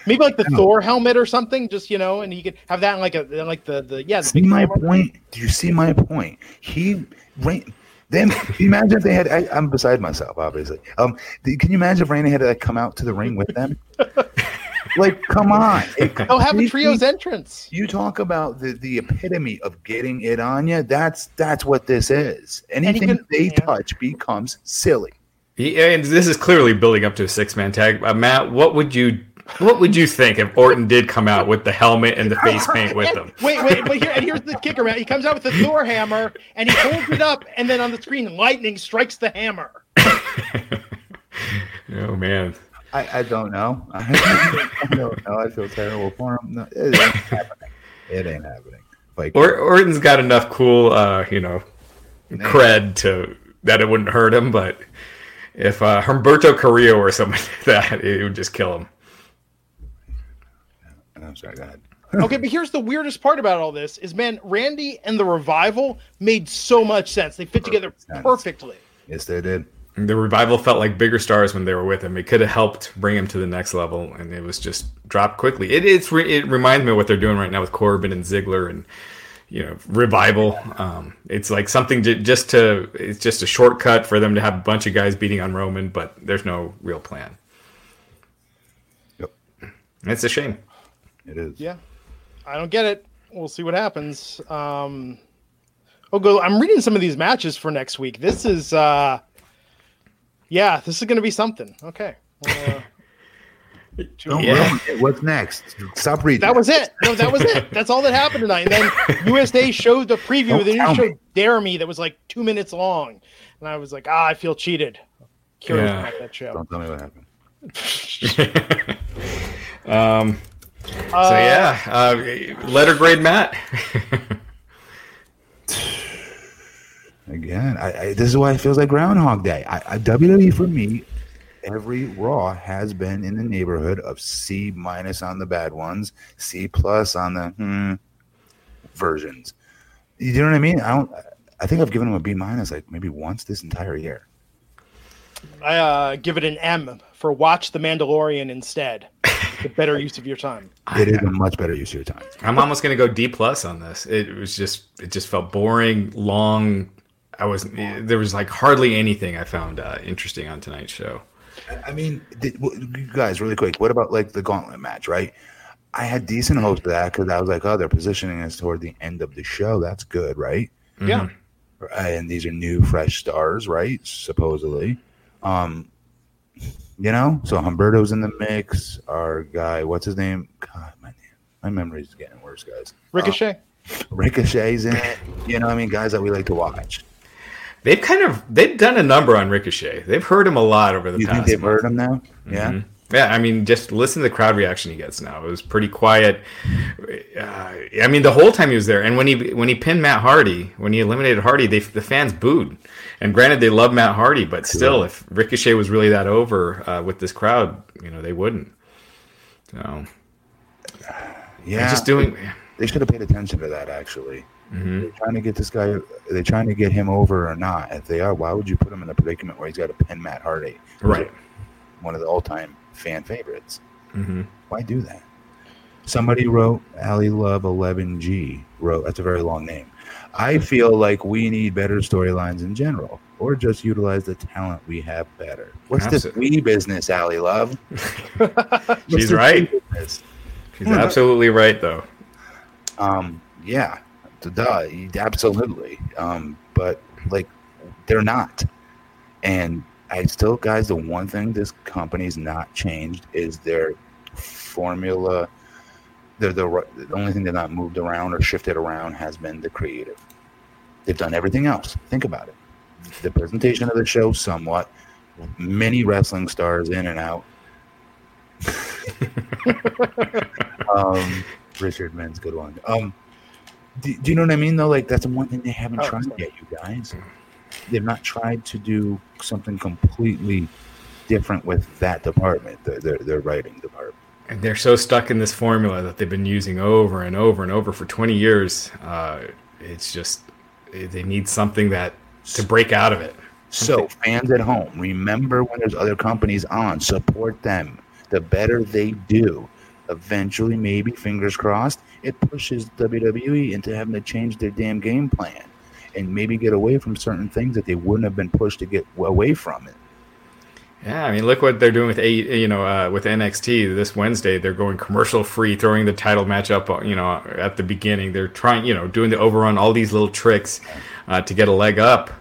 Maybe like the Thor helmet or something, just you know, and he could have that in like a like the the yeah. The see my point? Do you see my point? He. Ran, then imagine if they had. I, I'm beside myself, obviously. Um, can you imagine if Randy had to like, come out to the ring with them? like, come on. They'll have a trio's entrance. You talk about the, the epitome of getting it on you. That's that's what this is. Anything can- they yeah. touch becomes silly. He, and this is clearly building up to a six man tag. Uh, Matt, what would you what would you think if Orton did come out with the helmet and the face paint with him? Wait, wait, but here and here's the kicker, man. He comes out with the Thor hammer and he holds it up, and then on the screen, lightning strikes the hammer. Oh man, I, I don't know. I don't know. I feel terrible for him. No, it ain't happening. It ain't happening. Like or, Orton's got enough cool, uh, you know, cred to that it wouldn't hurt him. But if uh, Humberto Carrillo or something like that, it would just kill him. I'm sorry. Go ahead. Okay, but here's the weirdest part about all this: is man, Randy and the revival made so much sense. They fit together sense. perfectly. Yes, they did. The revival felt like bigger stars when they were with him. It could have helped bring him to the next level, and it was just dropped quickly. It it's re, it reminds me of what they're doing right now with Corbin and Ziggler and you know revival. Um, it's like something to, just to it's just a shortcut for them to have a bunch of guys beating on Roman, but there's no real plan. Yep. It's a shame. It is. Yeah, I don't get it. We'll see what happens. Um, oh, go. I'm reading some of these matches for next week. This is, uh, yeah, this is going to be something. Okay. Uh, Don't Yeah. ruin it. What's next? Stop reading. that was it. No, that was it. That's all that happened tonight. And then USA showed the preview. Don't Then tell you showed me. Dare Me that was like two minutes long, and I was like, ah, I feel cheated. Curious Yeah. about that show. Don't tell me what happened. Um, Uh, so yeah, uh, letter grade Matt. Again, I, I, this is why it feels like Groundhog Day. I, I, WWE for me, every Raw has been in the neighborhood of C minus on the bad ones, C plus on the hmm versions. You know what I mean? I don't. I think I've given them a B minus like maybe once this entire year. I uh, give it an M for watch The Mandalorian instead. the better use of your time. It is a much better use of your time. I'm almost gonna go D plus on this. It was just it just felt boring, long. I was there was like hardly anything I found uh, interesting on tonight's show. I mean, did, you guys, really quick. What about like the gauntlet match, right? I had decent hopes for that because I was like, oh, they're positioning us toward the end of the show. That's good, right? Yeah. and these are new fresh stars right supposedly um you know so humberto's in the mix our guy what's his name god my name my memory's getting worse guys Ricochet. ricochet's in it you know what i mean guys that we like to watch They've kind of they've done a number on Ricochet. They've heard him a lot over the you past. think they've month. heard him now yeah Mhm. Yeah, I mean, just listen to the crowd reaction he gets now. It was pretty quiet. Uh, I mean, the whole time he was there, and when he when he pinned Matt Hardy, when he eliminated Hardy, they the fans booed. And granted, they love Matt Hardy, but still, if Ricochet was really that over uh, with this crowd, you know, they wouldn't. So yeah just doing. they should have paid attention to that actually they're trying to get this guy are they trying to get him over or not if they are why would you put him in a predicament where he's got to pin matt hardy Right. one of the all-time fan favorites Mhm. why do that Somebody wrote Ali Love 11G wrote that's a very long name. I feel like we need better storylines in general, or just utilize the talent we have better. What's this Absolutely. we business, Ali Love? She's right. business? She's absolutely right, though. Um, yeah, duh, absolutely. Um, but like, they're not. And I still, guys, the one thing this company's not changed is their formula. They're the, the only thing they're not moved around or shifted around has been the creative. They've done everything else. Think about it. The presentation of the show, somewhat. With many wrestling stars in and out. um, Richard Men's good one. Um, do, do you know what I mean? Though, like that's the one thing they haven't Oh, tried sorry. yet, you guys. They've not tried to do something completely different with that department, their their, their writing department. And they're so stuck in this formula that they've been using over and over and over for 20 years. Uh, it's just they need something that to break out of it. So, fans at home, remember when there's other companies on, support them. The better they do, eventually, maybe, fingers crossed, it pushes WWE into having to change their damn game plan and maybe get away from certain things that they wouldn't have been pushed to get away from it. Yeah, I mean, look what they're doing with a you know uh, with NXT this Wednesday. They're going commercial free, throwing the title match up. uh, You know, at the beginning, they're trying you know doing the overrun, all these little tricks uh, to get a leg up.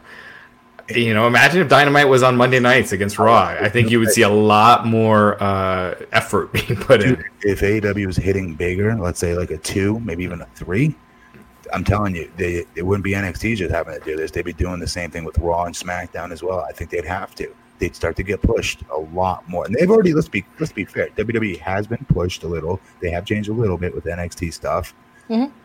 You know, imagine if Dynamite was on Monday nights against Raw. I think you would see a lot more uh, effort being put in. If AEW was hitting bigger, let's say like a two, maybe even a three, I'm telling you, they it wouldn't be NXT just having to do this. They'd be doing the same thing with Raw and SmackDown as well. I think they'd have to. They'd start to get pushed a lot more. And they've already let's be let's be fair. WWE has been pushed a little. They have changed a little bit with NXT stuff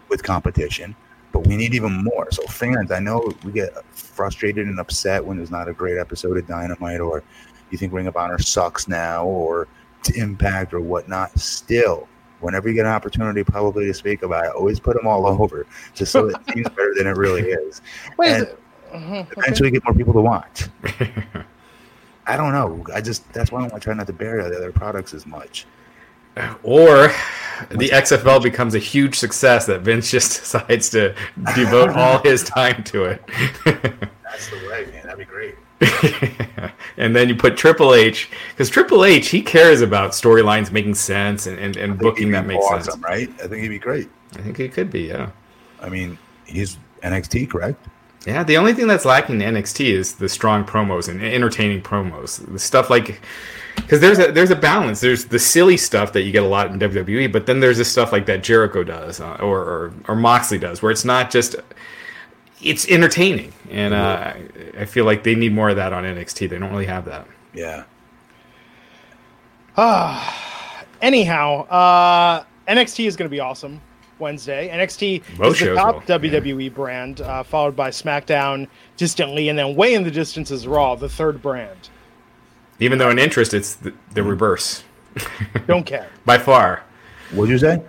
with competition. But we need even more. So fans, I know we get frustrated and upset when there's not a great episode of Dynamite or you think Ring of Honor sucks now or to Impact or whatnot. Still, whenever you get an opportunity publicly to speak about it, always put them all over just so it seems better than it really is. Wait, And is it- Mhm, okay. eventually get more people to watch. I don't know. I just that's why I try not to bury the other products as much. Or the XFL becomes a huge success that Vince just decides to devote all his time to it. That's the way, man. That'd be great. and then you put Triple H because Triple H he cares about storylines making sense and, and, and booking that makes awesome, sense. right? I think he'd be great. I think he could be, yeah. I mean, he's NXT, correct? Yeah, the only thing that's lacking in NXT is the strong promos and entertaining promos. The stuff like because there's a there's a balance. There's the silly stuff that you get a lot in WWE, but then there's this stuff like that Jericho does uh, or, or or Moxley does, where it's not just it's entertaining, and uh, I feel like they need more of that on NXT. They don't really have that. Yeah. Ah. Anyhow, uh, NXT is going to be awesome Wednesday. NXT Both is the top will, WWE brand, uh, followed by SmackDown distantly, and then way in the distance is Raw, the third brand. Even though in interest, it's the, the reverse Don't care. by far. What'd you say?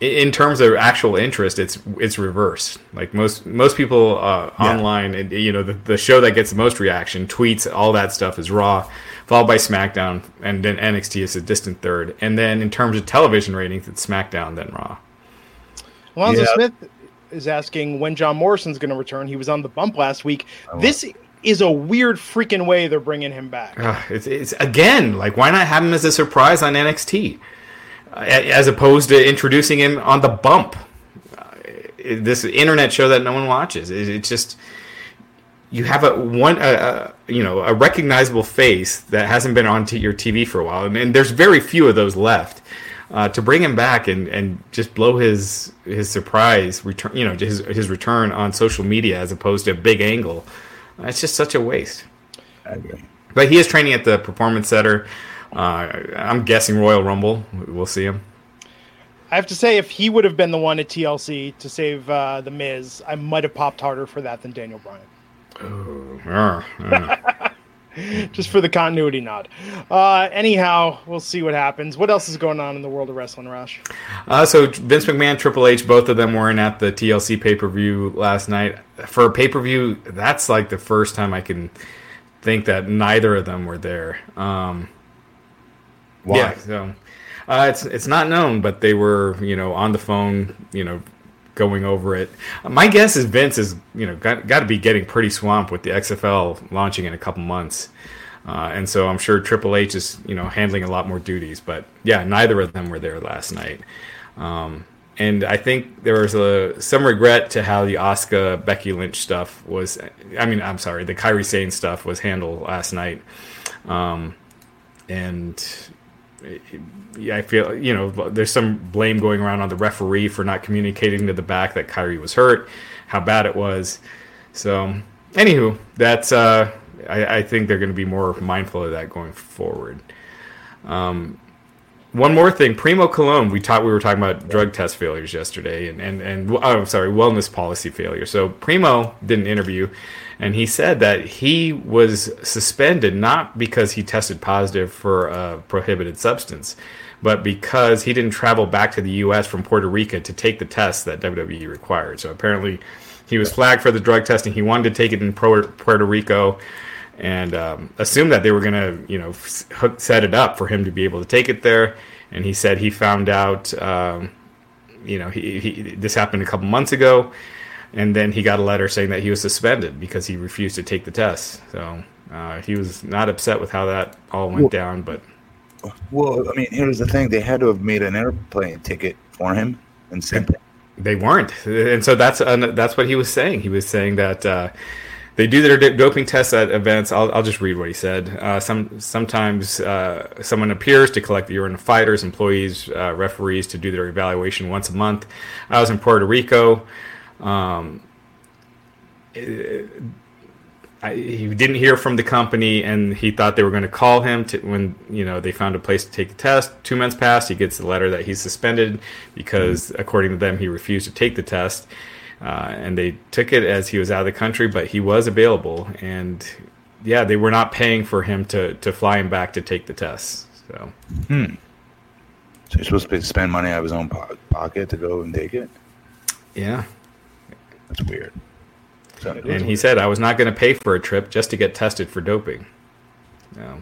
I- In terms of actual interest, it's it's reversed. Like most most people uh, Yeah. online, and, you know, the, the show that gets the most reaction, tweets, all that stuff is Raw, followed by SmackDown, and then NXT is a distant third. And then in terms of television ratings, it's SmackDown then Raw. Alonzo Yeah. Smith is asking when John Morrison's going to return. He was on the bump last week. This is a weird freaking way they're bringing him back. Ugh, it's, it's again like why not have him as a surprise on NXT, uh, as opposed to introducing him on the bump, uh, this internet show that no one watches. It, it's just you have a one a, a, you know a recognizable face that hasn't been on your TV for a while, and, and there's very few of those left. Uh, to bring him back and, and just blow his his surprise return, you know, his his return on social media as opposed to a big angle, uh, it's just such a waste. I agree. But he is training at the Performance Center. Uh, I'm guessing Royal Rumble. We'll see him. I have to say, if he would have been the one at TLC to save uh, the Miz, I might have popped harder for that than Daniel Bryan. Uh. Just for the continuity nod. Uh, anyhow, we'll see what happens. What else is going on in the world of wrestling, Rush? Uh, so Vince McMahon, Triple H, both of them weren't at the TLC pay per view last night. For a pay per view, that's like the first time I can think that neither of them were there. Um, Why? Yeah, so Uh, it's it's not known, but they were you know on the phone, you know, going over it. My guess is Vince is you know got got to be getting pretty swamped with the XFL launching in a couple months, uh, and so I'm sure Triple H is you know handling a lot more duties. But yeah, neither of them were there last night. Um, and I think there was a some regret to how the Asuka Becky Lynch stuff was. I mean, I'm sorry, the Kairi Sane stuff was handled last night, um, and I feel you know there's some blame going around on the referee for not communicating to the back that Kairi was hurt, how bad it was. So, anywho, that's uh, I, I think they're going to be more mindful of that going forward. Um, one more thing, Primo Colón. We talked. We were talking about drug test failures yesterday, and and and oh, I'm sorry, wellness policy failure. So Primo did an interview, and he said that he was suspended not because he tested positive for a prohibited substance, but because he didn't travel back to the U.S. from Puerto Rico to take the test that WWE required. So apparently, he was flagged for the drug testing. He wanted to take it in Puerto Rico and um, assumed that they were going to, you know, hook, set it up for him to be able to take it there. And he said he found out, um, you know, he, he, this happened a couple months ago, and then he got a letter saying that he was suspended because he refused to take the test. So uh, he was not upset with how that all went well, down, but. Well, I mean, here's the thing: they had to have made an airplane ticket for him and sent it. They weren't, and so that's uh, that's what he was saying. He was saying that. Uh, they do their doping tests at events. I'll, I'll just read what he said. Uh, some sometimes uh, someone appears to collect the urine of fighters, employees, uh, referees to do their evaluation once a month. I was in Puerto Rico. Um, it, I, he didn't hear from the company, and he thought they were going to call him to, when you know they found a place to take the test. Two months passed. He gets the letter that he's suspended because, mm-hmm. according to them, he refused to take the test. Uh, and they took it as he was out of the country, but he was available, and yeah, they were not paying for him to to fly him back to take the test. So, hmm. So he's supposed to spend money out of his own po- pocket to go and take it. Yeah, that's weird. So, and he said, "I was not going to pay for a trip just to get tested for doping." Yeah.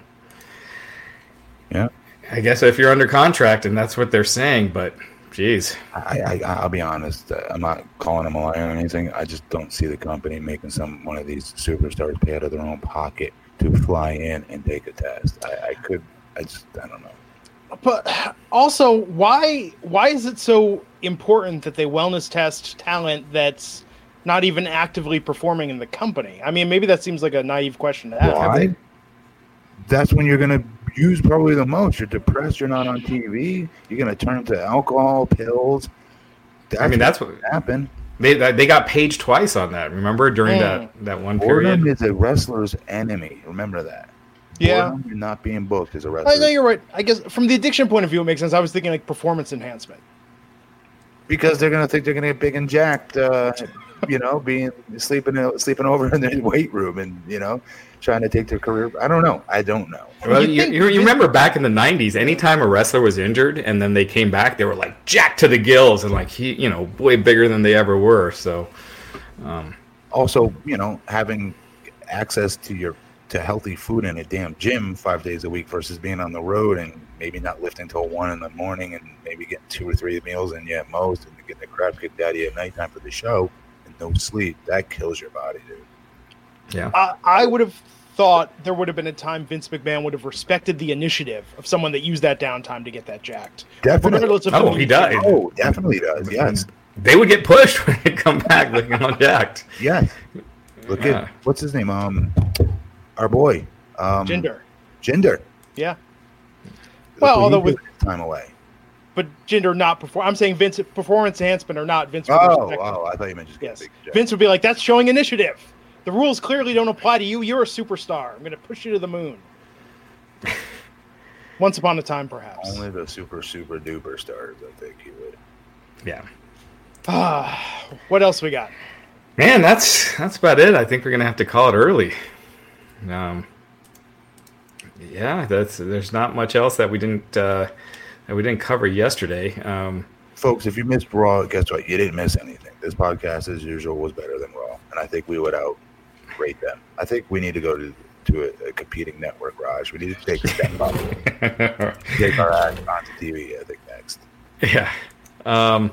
Yeah. I guess if you're under contract and that's what they're saying, but Jeez. I, I, will be honest. Uh, I'm not calling them a liar or anything. I just don't see the company making some one of these superstars pay out of their own pocket to fly in and take a test. I, I could. I just. I don't know. But also, why why is it so important that they wellness test talent that's not even actively performing in the company? I mean, maybe that seems like a naive question to ask. Why? That's when you're going to use probably the most. You're depressed. You're not on TV. You're gonna turn to alcohol, pills. That's I mean, that's what happened. They they got paged twice on that. Remember during mm. that that one period. Boredom is a wrestler's enemy. Remember that. Yeah, Boredom, you're not being booked as a wrestler. I know you're right. I guess from the addiction point of view, it makes sense. I was thinking like performance enhancement. Because they're gonna think they're gonna get big and jacked. Uh, you know, being sleeping sleeping over in the weight room, and you know, trying to take their career. I don't know. I don't know. Well, you, you, you, remember back in the '90s, anytime a wrestler was injured and then they came back, they were like jacked to the gills and like he, you know, way bigger than they ever were. So, um, also, you know, having access to your to healthy food in a damn gym five days a week versus being on the road and maybe not lifting till one in the morning and maybe getting two or three meals in you at most and getting the crap kicked out of you at nighttime for the show and no sleep. That kills your body, dude. Yeah. I, I would have thought there would have been a time Vince McMahon would have respected the initiative of someone that used that downtime to get that jacked. Definitely. Oh, he does. Oh, definitely does. Yes. They would get pushed when they come back looking all jacked. Yes. Look yeah. at what's his name? Um, our boy. Um, Gender. Jinder. Yeah. well, although with time away. But Jinder not perform. I'm saying Vince performance enhancement or not. Vince. Oh, oh, I thought you meant just yes. Vince would be like, "That's showing initiative." The rules clearly don't apply to you. You're a superstar. I'm going to push you to the moon. Once upon a time, perhaps. Only the super, super duper stars, I think he would. Yeah. Ah, what else we got? Man, that's that's about it. I think we're gonna have to call it early. Um, yeah, that's there's not much else that we didn't uh, that we didn't cover yesterday. Um, Folks, if you missed Raw, guess what? You didn't miss anything. This podcast, as usual, was better than Raw, and I think we would out rate them. I think we need to go to to a, a competing network, Raj. We need to take a step up. take our act onto TV, I think, next. Yeah. Um,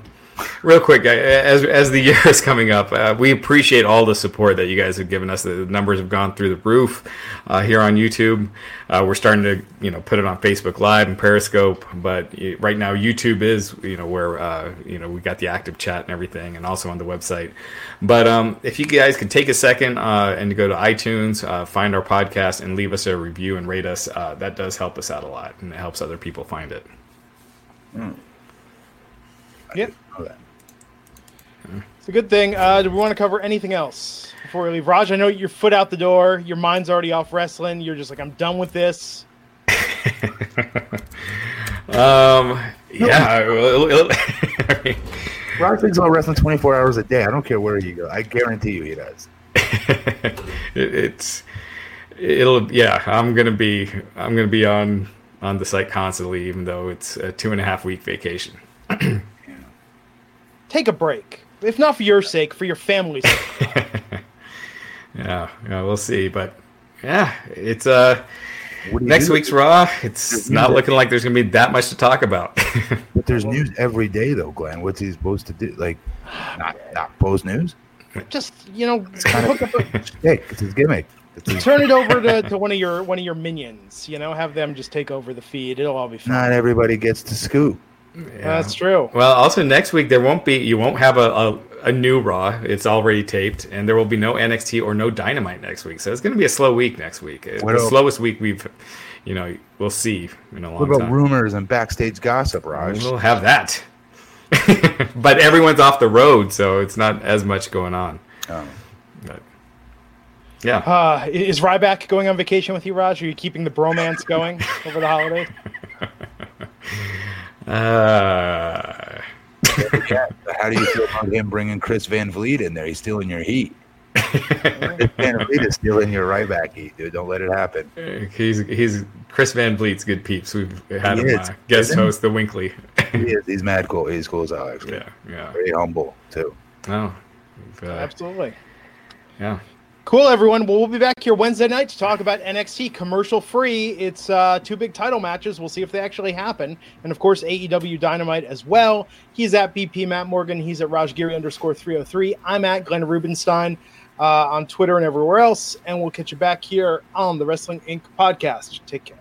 real quick, as as the year is coming up, uh, we appreciate all the support that you guys have given us. The numbers have gone through the roof uh, here on YouTube. Uh, we're starting to you know put it on Facebook Live and Periscope, but right now YouTube is you know where uh, you know we got the active chat and everything, and also on the website. But um, if you guys could take a second uh, and go to iTunes, uh, find our podcast, and leave us a review and rate us, that does help us out a lot, and it helps other people find it. Mm. Yep. It's a good thing. Uh, do we want to cover anything else before we leave? Raj, I know your foot out the door. Your mind's already off wrestling. You're just like, I'm done with this. um. Yeah. Raj thinks about wrestling 24 hours a day. I don't care where you go. I guarantee you he does. it, it's it'll yeah. I'm gonna be I'm gonna be on on the site constantly, even though it's a two and a half week vacation. Take a break if not for your sake, for your family's sake. yeah, yeah, we'll see. But yeah, it's uh next do? week's Raw. It's not looking like there's gonna be that much to talk about. but there's news every day, though, Glenn. What's he supposed to do? Like, not not post news? Just you know, it's kind of a, it's his gimmick. Turn it over to, to one of your one of your minions. You know, have them just take over the feed. It'll all be fine. Not everybody gets to scoop. Yeah. That's true. Well, also next week there won't be you won't have a, a, a, new Raw. It's already taped, and there will be no NXT or no Dynamite next week. So it's going to be a slow week next week. What the else? slowest week we've, you know, we'll see in a long What about time. rumors and backstage gossip, Raj? We'll have that. but everyone's off the road, so it's not as much going on. Oh. But, yeah. Uh, is Ryback going on vacation with you, Raj? Are you keeping the bromance going over the holidays? Uh... How do you feel about him bringing Chris Van Vliet in there? He's stealing your heat. Van Vliet is stealing your Ryback heat, dude. Don't let it happen. He's he's Chris Van Vliet's good peeps. We've had he him uh, guest host the Winkley. he is. He's mad cool. He's cool as hell, actually. Yeah, yeah. Very humble too. Oh, uh, absolutely. Yeah. Cool, everyone. Well, we'll be back here Wednesday night to talk about NXT commercial free. It's uh, two big title matches. We'll see if they actually happen. And of course, AEW Dynamite as well. He's at BP Matt Morgan. He's at Rajgiri underscore 303. I'm at Glenn Rubenstein uh, on Twitter and everywhere else. And we'll catch you back here on the Wrestling Inc. podcast. Take care.